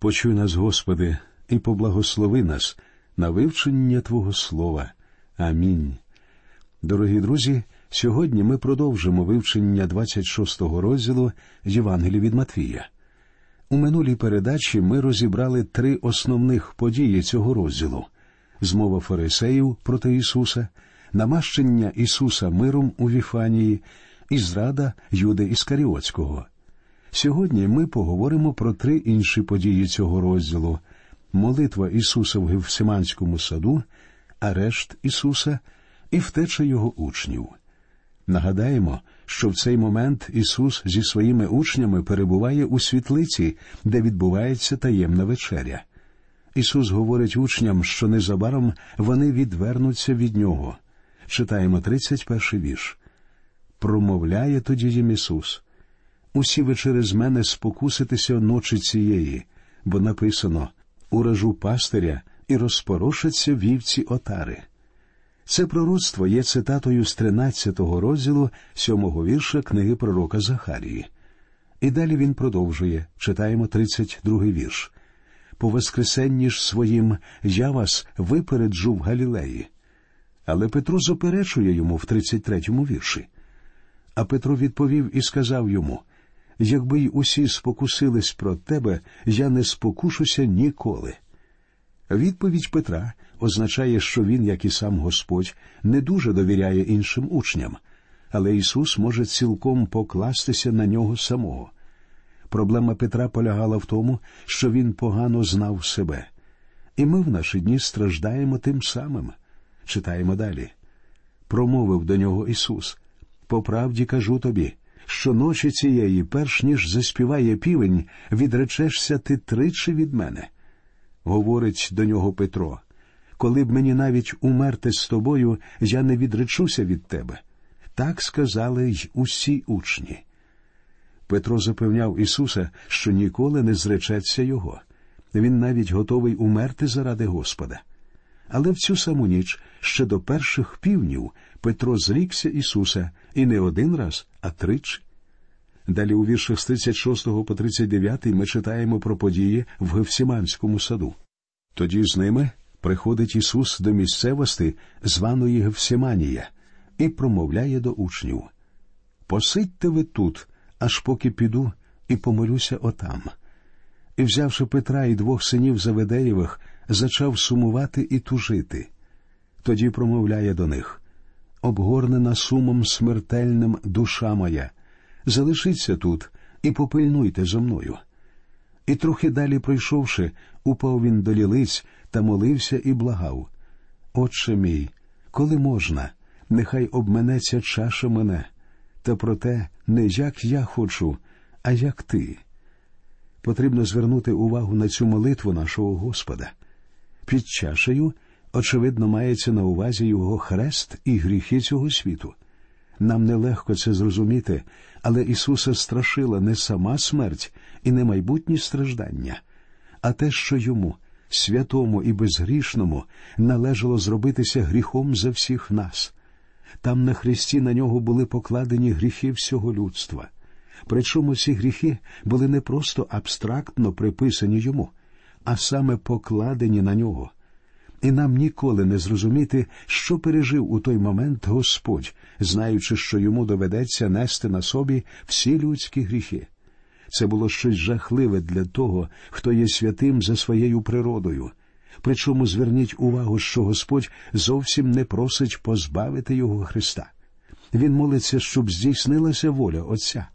Почуй нас, Господи, і поблагослови нас на вивчення Твого Слова. Амінь. Дорогі друзі, сьогодні ми продовжимо вивчення 26-го розділу Євангелії від Матвія. У минулій передачі ми розібрали три основних події цього розділу: змова фарисеїв проти Ісуса, намащення Ісуса миром у Віфанії і зрада Юди Іскаріотського. Сьогодні ми поговоримо про три інші події цього розділу: молитва Ісуса в Гевсиманському саду, арешт Ісуса і втеча Його учнів. Нагадаємо, що в цей момент Ісус зі своїми учнями перебуває у світлиці, де відбувається таємна вечеря. Ісус говорить учням, що незабаром вони відвернуться від Нього. Читаємо 31 вірш. Промовляє тоді їм Ісус. Усі ви через мене спокуситеся ночі цієї, бо написано уражу пастиря і розпорошаться вівці отари. Це пророцтво є цитатою з 13-го розділу сьомого вірша книги пророка Захарії. І далі він продовжує читаємо 32-й вірш. По воскресенні ж своїм я вас випереджу в Галілеї. Але Петро заперечує йому в 33-му вірші. А Петро відповів і сказав йому Якби й усі спокусились про тебе, я не спокушуся ніколи. Відповідь Петра означає, що він, як і сам Господь, не дуже довіряє іншим учням, але Ісус може цілком покластися на нього самого. Проблема Петра полягала в тому, що він погано знав себе. І ми в наші дні страждаємо тим самим. Читаємо далі. Промовив до нього Ісус. По правді кажу тобі, що ночі цієї, перш ніж заспіває півень, відречешся ти тричі від мене. Говорить до нього Петро. Коли б мені навіть умерти з тобою, я не відречуся від тебе. Так сказали й усі учні. Петро запевняв Ісуса, що ніколи не зречеться Його. Він навіть готовий умерти заради Господа. Але в цю саму ніч ще до перших півнів Петро зрікся Ісуса і не один раз, а тричі. Далі у віршах з 36 по 39 ми читаємо про події в Гевсіманському саду. Тоді з ними приходить Ісус до місцевості, званої Гевсиманія, і промовляє до учнів Посидьте ви тут, аж поки піду і помолюся отам. І, взявши Петра і двох синів Заведеєвих, зачав сумувати і тужити. Тоді промовляє до них обгорнена сумом смертельним душа моя, залишіться тут і попильнуйте зо мною. І трохи далі пройшовши, упав він до лілиць та молився і благав Отче мій, коли можна, нехай обменеться чаша мене, та проте не як я хочу, а як ти. Потрібно звернути увагу на цю молитву нашого Господа. Під чашею, очевидно, мається на увазі його хрест і гріхи цього світу. Нам нелегко це зрозуміти, але Ісуса страшила не сама смерть і не майбутні страждання, а те, що йому, святому і безгрішному, належало зробитися гріхом за всіх нас. Там на хресті на нього були покладені гріхи всього людства. Причому ці гріхи були не просто абстрактно приписані йому, а саме покладені на нього. І нам ніколи не зрозуміти, що пережив у той момент Господь, знаючи, що йому доведеться нести на собі всі людські гріхи. Це було щось жахливе для того, хто є святим за своєю природою. Причому зверніть увагу, що Господь зовсім не просить позбавити його Христа. Він молиться, щоб здійснилася воля Отця.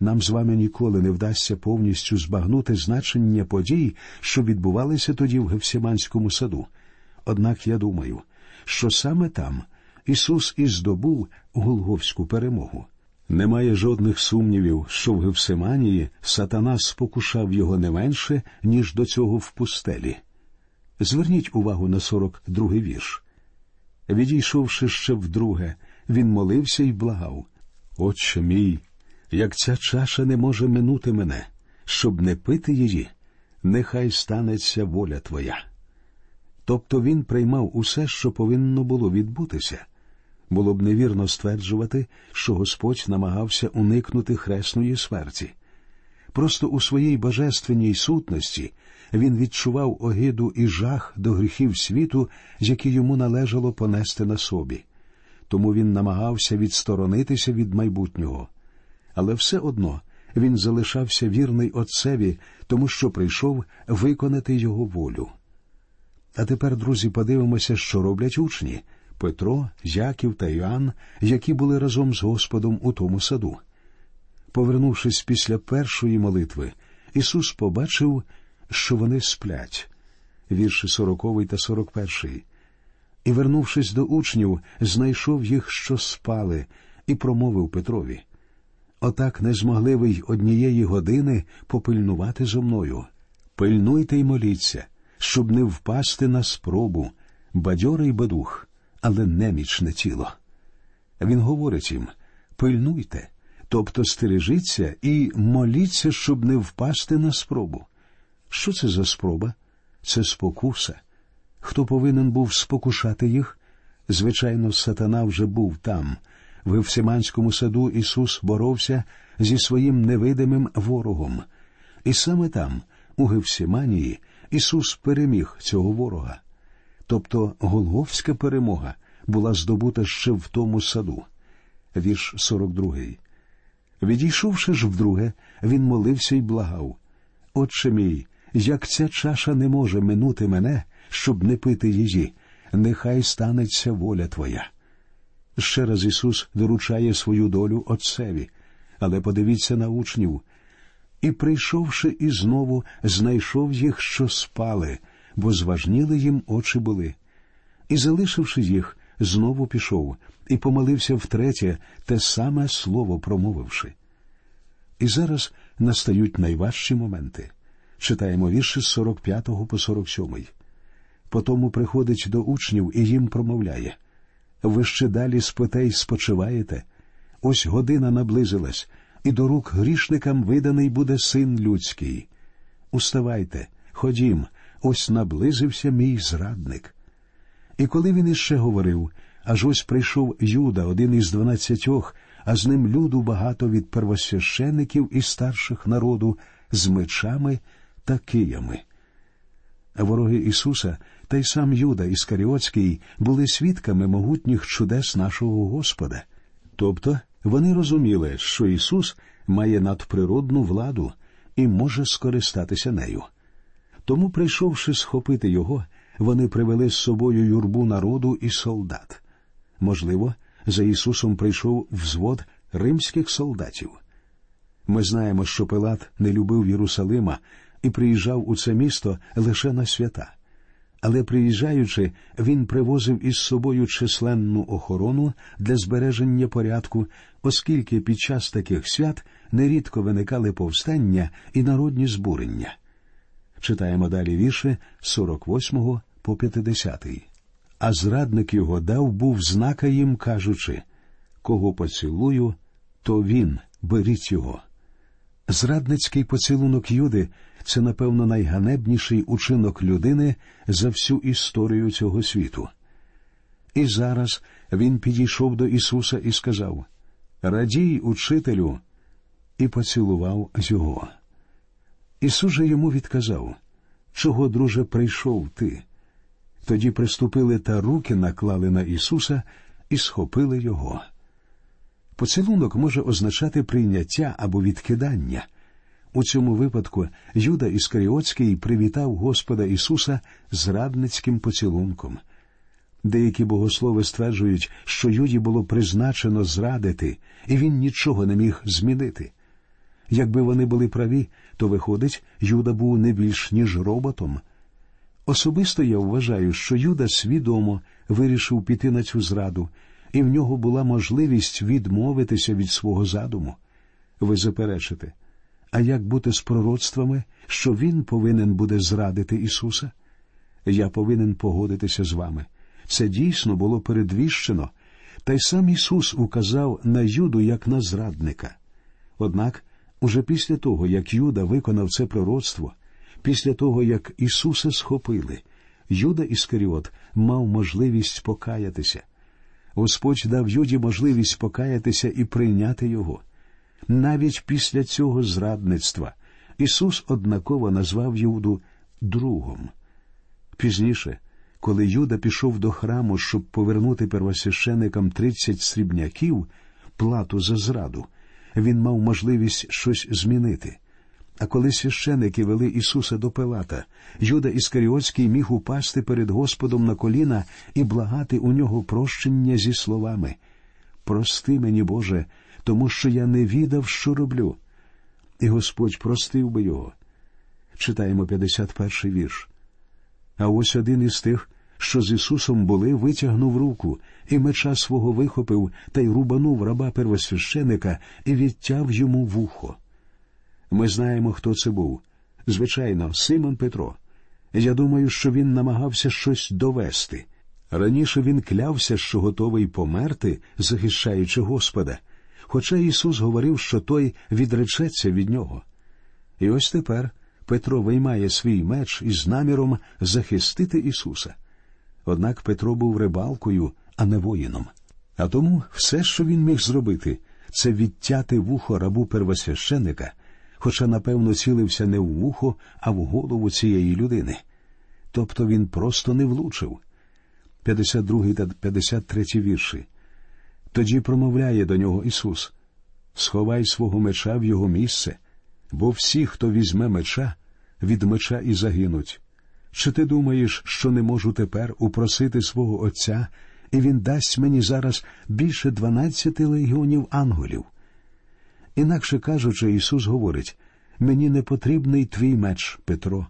Нам з вами ніколи не вдасться повністю збагнути значення подій, що відбувалися тоді в Гевсіманському саду. Однак я думаю, що саме там Ісус і здобув Голговську перемогу. Немає жодних сумнівів, що в Гевсиманії сатана спокушав його не менше, ніж до цього в пустелі. Зверніть увагу на сорок другий вірш. Відійшовши ще вдруге, він молився і благав Отче мій, як ця чаша не може минути мене, щоб не пити її, нехай станеться воля Твоя. Тобто він приймав усе, що повинно було відбутися. Було б невірно стверджувати, що Господь намагався уникнути хресної смерті. Просто у своїй божественній сутності він відчував огиду і жах до гріхів світу, які йому належало понести на собі. Тому він намагався відсторонитися від майбутнього. Але все одно він залишався вірний Отцеві, тому що прийшов виконати його волю. А тепер, друзі, подивимося, що роблять учні Петро, Яків та Іоанн, які були разом з Господом у тому саду. Повернувшись після першої молитви, Ісус побачив, що вони сплять. Вірші сороковий та сорок перший. І, вернувшись до учнів, знайшов їх, що спали, і промовив Петрові. Отак не змогли ви й однієї години попильнувати зо мною. Пильнуйте й моліться, щоб не впасти на спробу, бадьорий бадух, але немічне тіло. Він говорить їм пильнуйте, тобто стережіться і моліться, щоб не впасти на спробу. Що це за спроба? Це спокуса. Хто повинен був спокушати їх? Звичайно, сатана вже був там. В Гевсиманському саду Ісус боровся зі своїм невидимим ворогом. І саме там, у Гевсиманії, Ісус переміг цього ворога. Тобто Голговська перемога була здобута ще в тому саду. Вірш 42. Відійшовши ж вдруге, він молився й благав. Отче мій, як ця чаша не може минути мене, щоб не пити її, нехай станеться воля Твоя. Ще раз Ісус доручає свою долю Отцеві, але подивіться на учнів. І, прийшовши і знову, знайшов їх, що спали, бо зважніли їм очі були. І, залишивши їх, знову пішов і помолився втретє, те саме слово промовивши. І зараз настають найважчі моменти. Читаємо вірші з 45 по 47. Потому приходить до учнів і їм промовляє ви ще далі спите й спочиваєте. Ось година наблизилась, і до рук грішникам виданий буде син людський. Уставайте, ходім, ось наблизився мій зрадник. І коли він іще говорив, аж ось прийшов Юда, один із дванадцятьох, а з ним люду багато від первосвящеників і старших народу з мечами та киями. Вороги Ісуса та й сам Юда Іскаріотський були свідками могутніх чудес нашого Господа. Тобто вони розуміли, що Ісус має надприродну владу і може скористатися нею. Тому, прийшовши схопити його, вони привели з собою юрбу народу і солдат. Можливо, за Ісусом прийшов взвод римських солдатів. Ми знаємо, що Пилат не любив Єрусалима і приїжджав у це місто лише на свята. Але приїжджаючи, він привозив із собою численну охорону для збереження порядку, оскільки під час таких свят нерідко виникали повстання і народні збурення. Читаємо далі вірші 48 по 50. А зрадник його дав був знака їм, кажучи кого поцілую, то він беріть його. Зрадницький поцілунок Юди це, напевно, найганебніший учинок людини за всю історію цього світу. І зараз він підійшов до Ісуса і сказав Радій, учителю, і поцілував його. Ісус же йому відказав Чого, друже, прийшов ти? Тоді приступили та руки наклали на Ісуса і схопили Його. Поцілунок може означати прийняття або відкидання. У цьому випадку Юда Іскаріотський привітав Господа Ісуса зрадницьким поцілунком. Деякі богослови стверджують, що Юді було призначено зрадити, і він нічого не міг змінити. Якби вони були праві, то, виходить, Юда був не більш ніж роботом. Особисто я вважаю, що Юда свідомо вирішив піти на цю зраду, і в нього була можливість відмовитися від свого задуму. Ви заперечите. А як бути з пророцтвами, що Він повинен буде зрадити Ісуса? Я повинен погодитися з вами. Це дійсно було передвіщено, та й сам Ісус указав на Юду як на зрадника. Однак, уже після того, як Юда виконав це пророцтво, після того, як Ісуса схопили, Юда Іскаріот мав можливість покаятися. Господь дав Юді можливість покаятися і прийняти його. Навіть після цього зрадництва Ісус однаково назвав Юду другом. Пізніше, коли Юда пішов до храму, щоб повернути первосвященикам тридцять срібняків, плату за зраду, він мав можливість щось змінити. А коли священики вели Ісуса до Пилата, Юда Іскаріотський міг упасти перед Господом на коліна і благати у нього прощення зі словами Прости мені, Боже, тому що я не відав, що роблю. І Господь простив би його. Читаємо 51-й вірш. А ось один із тих, що з Ісусом були, витягнув руку, і меча свого вихопив та й рубанув раба первосвященика і відтяв йому вухо. Ми знаємо, хто це був. Звичайно, Симон Петро. Я думаю, що він намагався щось довести. Раніше він клявся, що готовий померти, захищаючи Господа, хоча Ісус говорив, що той відречеться від нього. І ось тепер Петро виймає свій меч із наміром захистити Ісуса. Однак Петро був рибалкою, а не воїном. А тому все, що він міг зробити, це відтяти вухо рабу первосвященика, хоча, напевно, цілився не в вухо, а в голову цієї людини. Тобто він просто не влучив. 52 та 53 вірші. Тоді промовляє до нього Ісус Сховай свого меча в його місце, бо всі, хто візьме меча, від меча і загинуть. Чи ти думаєш, що не можу тепер упросити свого Отця, і він дасть мені зараз більше дванадцяти легіонів ангелів? Інакше кажучи, Ісус говорить мені не потрібний твій меч, Петро.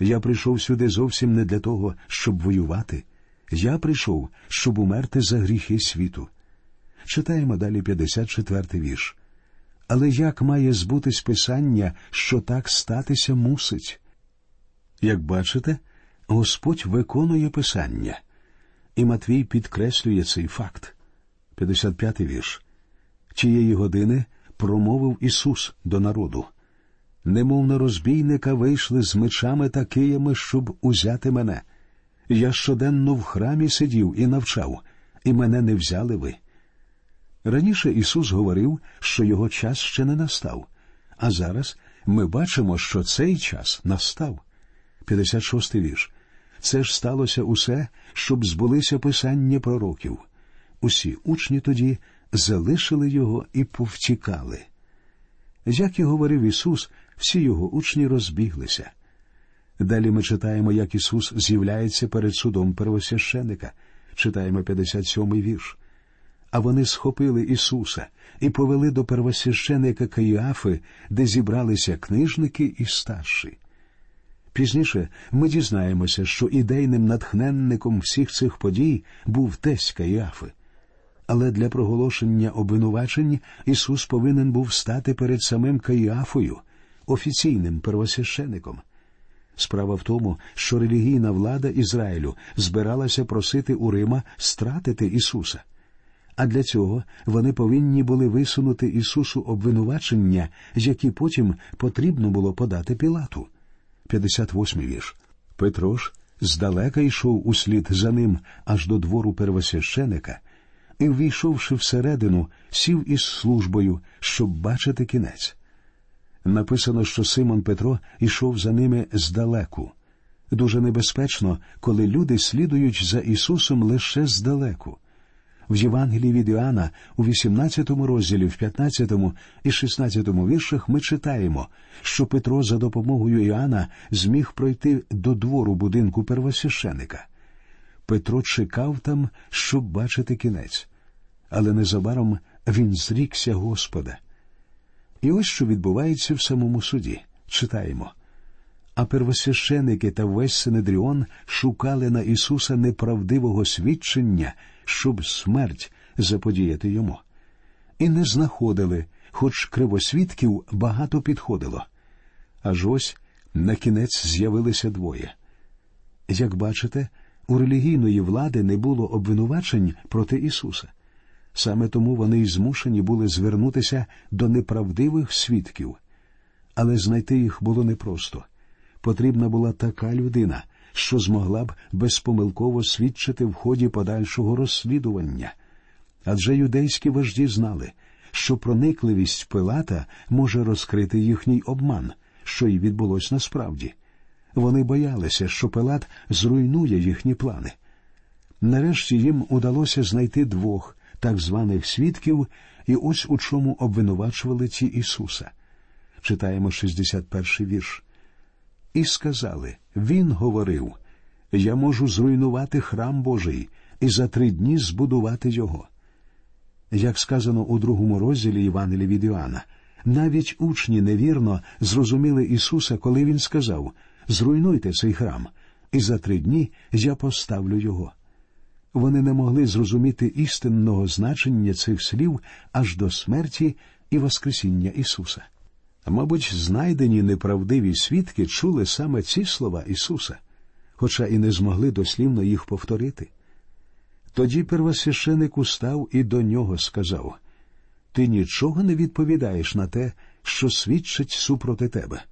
Я прийшов сюди зовсім не для того, щоб воювати. Я прийшов, щоб умерти за гріхи світу. Читаємо далі 54-й вірш. Але як має збутись Писання, що так статися мусить? Як бачите, Господь виконує Писання, і Матвій підкреслює цей факт. 55-й вірш. Тієї години промовив Ісус до народу. Немов на розбійника вийшли з мечами та киями, щоб узяти мене. Я щоденно в храмі сидів і навчав, і мене не взяли ви. Раніше Ісус говорив, що його час ще не настав, а зараз ми бачимо, що цей час настав. 56 вірш. Це ж сталося усе, щоб збулися писання пророків. Усі учні тоді залишили його і повтікали. Як і говорив Ісус, всі його учні розбіглися. Далі ми читаємо, як Ісус з'являється перед судом первосвященика. Читаємо 57-й вірш. А вони схопили Ісуса і повели до первосвященика Каїафи, де зібралися книжники і старші. Пізніше ми дізнаємося, що ідейним натхненником всіх цих подій був тесть Каїафи. Але для проголошення обвинувачень Ісус повинен був стати перед самим Каїафою, офіційним первосвящеником. Справа в тому, що релігійна влада Ізраїлю збиралася просити у Рима стратити Ісуса. А для цього вони повинні були висунути Ісусу обвинувачення, які потім потрібно було подати Пілату. 58 вірш. Петро ж здалека йшов услід за ним аж до двору первосвященика, і, ввійшовши всередину, сів із службою, щоб бачити кінець. Написано, що Симон Петро йшов за ними здалеку. Дуже небезпечно, коли люди слідують за Ісусом лише здалеку. В Євангелії від Іоанна у 18 розділі, в 15 і 16 віршах ми читаємо, що Петро за допомогою Іоанна зміг пройти до двору будинку первосвященика. Петро чекав там, щоб бачити кінець, але незабаром він зрікся Господа. І ось що відбувається в самому суді. Читаємо. А первосвященики та весь Синедріон шукали на Ісуса неправдивого свідчення, щоб смерть заподіяти йому. І не знаходили, хоч кривосвідків багато підходило. Аж ось на кінець з'явилися двоє. Як бачите, у релігійної влади не було обвинувачень проти Ісуса. Саме тому вони й змушені були звернутися до неправдивих свідків. Але знайти їх було непросто. Потрібна була така людина, що змогла б безпомилково свідчити в ході подальшого розслідування. Адже юдейські вожді знали, що проникливість Пилата може розкрити їхній обман, що й відбулось насправді. Вони боялися, що Пилат зруйнує їхні плани. Нарешті їм удалося знайти двох так званих свідків, і ось у чому обвинувачували ті Ісуса. Читаємо 61-й вірш. І сказали Він говорив Я можу зруйнувати храм Божий і за три дні збудувати його. Як сказано у другому розділі Івангелія від Іоанна, навіть учні невірно зрозуміли Ісуса, коли Він сказав Зруйнуйте цей храм, і за три дні я поставлю його. Вони не могли зрозуміти істинного значення цих слів аж до смерті і Воскресіння Ісуса. Мабуть, знайдені неправдиві свідки чули саме ці слова Ісуса, хоча і не змогли дослівно їх повторити. Тоді первосвященик устав і до нього сказав Ти нічого не відповідаєш на те, що свідчить супроти тебе.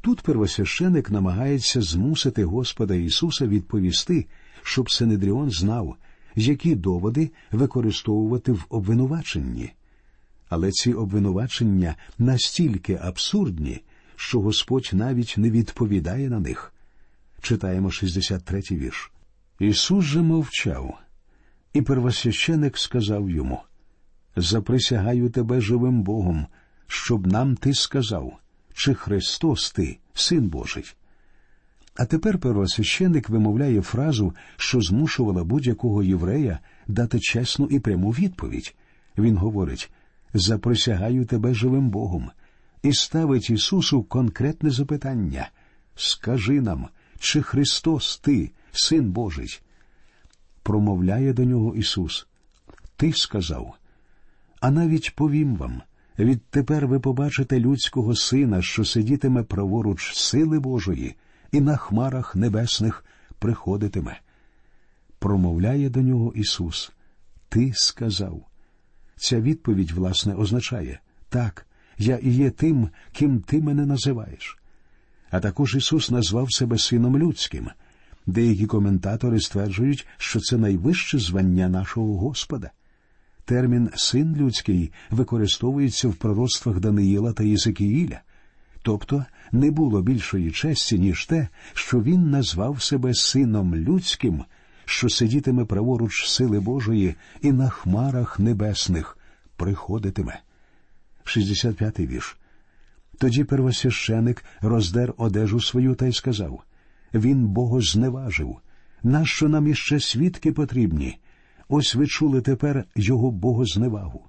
Тут первосвященик намагається змусити Господа Ісуса відповісти, щоб Синедріон знав, які доводи використовувати в обвинуваченні. Але ці обвинувачення настільки абсурдні, що Господь навіть не відповідає на них. Читаємо 63-й вірш. Ісус же мовчав, і первосвященик сказав йому Заприсягаю тебе живим Богом, щоб нам ти сказав, чи Христос ти, Син Божий. А тепер первосвященик вимовляє фразу, що змушувала будь-якого єврея дати чесну і пряму відповідь. Він говорить Заприсягаю тебе живим Богом, і ставить Ісусу конкретне запитання Скажи нам, чи Христос ти, Син Божий? Промовляє до нього Ісус. Ти сказав. А навіть повім вам відтепер ви побачите людського сина, що сидітиме праворуч сили Божої, і на хмарах небесних приходитиме. Промовляє до нього Ісус. Ти сказав. Ця відповідь, власне, означає так, я і є тим, ким ти мене називаєш. А також Ісус назвав себе Сином Людським. Деякі коментатори стверджують, що це найвище звання нашого Господа. Термін син людський використовується в пророцтвах Даниїла та Єзекіїля, тобто не було більшої честі, ніж те, що він назвав себе сином людським, що сидітиме праворуч сили Божої і на хмарах небесних приходитиме. 65-й вірш. Тоді первосвященик роздер одежу свою та й сказав Він Бого зневажив. Нащо нам іще свідки потрібні? Ось ви чули тепер його богозневагу.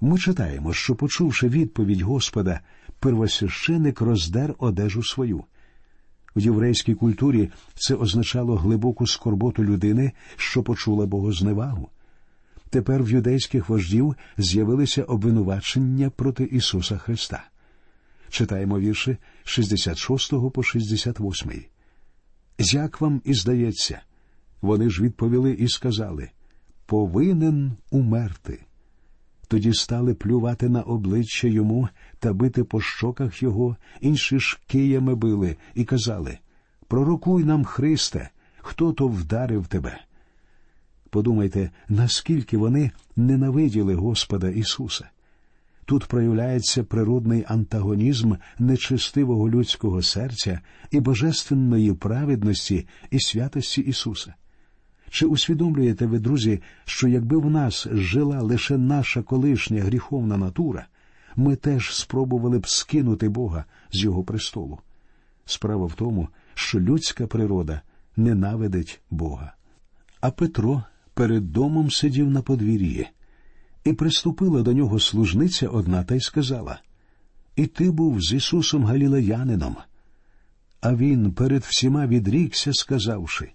Ми читаємо, що, почувши відповідь Господа, первосвященик роздер одежу свою. В єврейській культурі це означало глибоку скорботу людини, що почула богозневагу. Тепер в юдейських вождів з'явилися обвинувачення проти Ісуса Христа. Читаємо вірші 66 по 68. Як вам і здається, вони ж відповіли і сказали повинен умерти. Тоді стали плювати на обличчя йому та бити по щоках його, інші ж киями били і казали Пророкуй нам, Христе, хто то вдарив тебе. Подумайте, наскільки вони ненавиділи Господа Ісуса. Тут проявляється природний антагонізм нечистивого людського серця і божественної праведності і святості Ісуса. Чи усвідомлюєте ви, друзі, що якби в нас жила лише наша колишня гріховна натура, ми теж спробували б скинути Бога з Його престолу? Справа в тому, що людська природа ненавидить Бога. А Петро перед домом сидів на подвір'ї, і приступила до нього служниця одна та й сказала І ти був з Ісусом Галілеянином. А він перед всіма відрікся, сказавши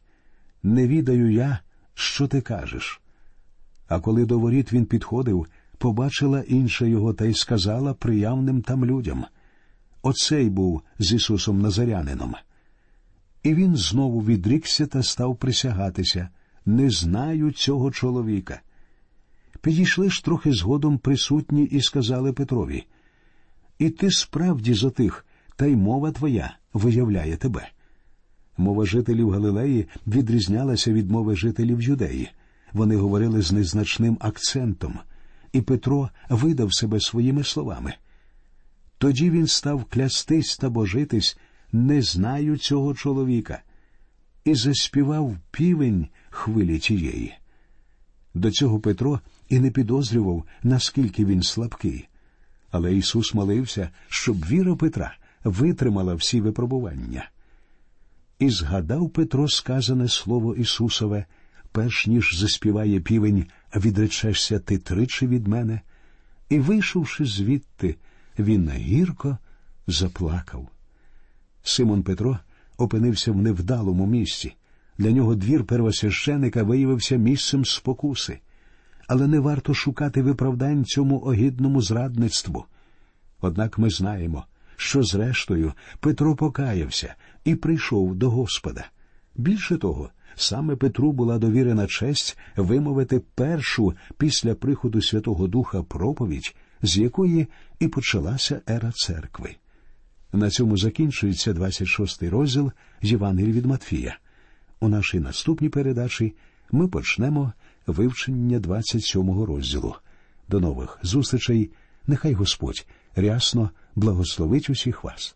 не відаю я, що ти кажеш. А коли до воріт він підходив, побачила інша його та й сказала приявним там людям Оцей був з Ісусом Назарянином. І він знову відрікся та став присягатися не знаю цього чоловіка. Підійшли ж трохи згодом присутні і сказали Петрові І ти справді за тих, та й мова твоя виявляє тебе. Мова жителів Галилеї відрізнялася від мови жителів Юдеї. Вони говорили з незначним акцентом, і Петро видав себе своїми словами. Тоді він став клястись та божитись, не знаю цього чоловіка, і заспівав півень хвилі тієї. До цього Петро і не підозрював, наскільки він слабкий. Але Ісус молився, щоб віра Петра витримала всі випробування. І згадав Петро сказане слово Ісусове, перш ніж заспіває півень, відречешся ти тричі від мене, і, вийшовши звідти, він гірко заплакав. Симон Петро опинився в невдалому місці. Для нього двір первосвященика виявився місцем спокуси, але не варто шукати виправдань цьому огідному зрадництву. Однак ми знаємо, що, зрештою, Петро покаявся і прийшов до Господа. Більше того, саме Петру була довірена честь вимовити першу після приходу Святого Духа проповідь, з якої і почалася ера церкви. На цьому закінчується 26-й розділ Євангелії від Матфія. У нашій наступній передачі ми почнемо вивчення 27-го розділу. До нових зустрічей. Нехай Господь рясно благословить усіх вас.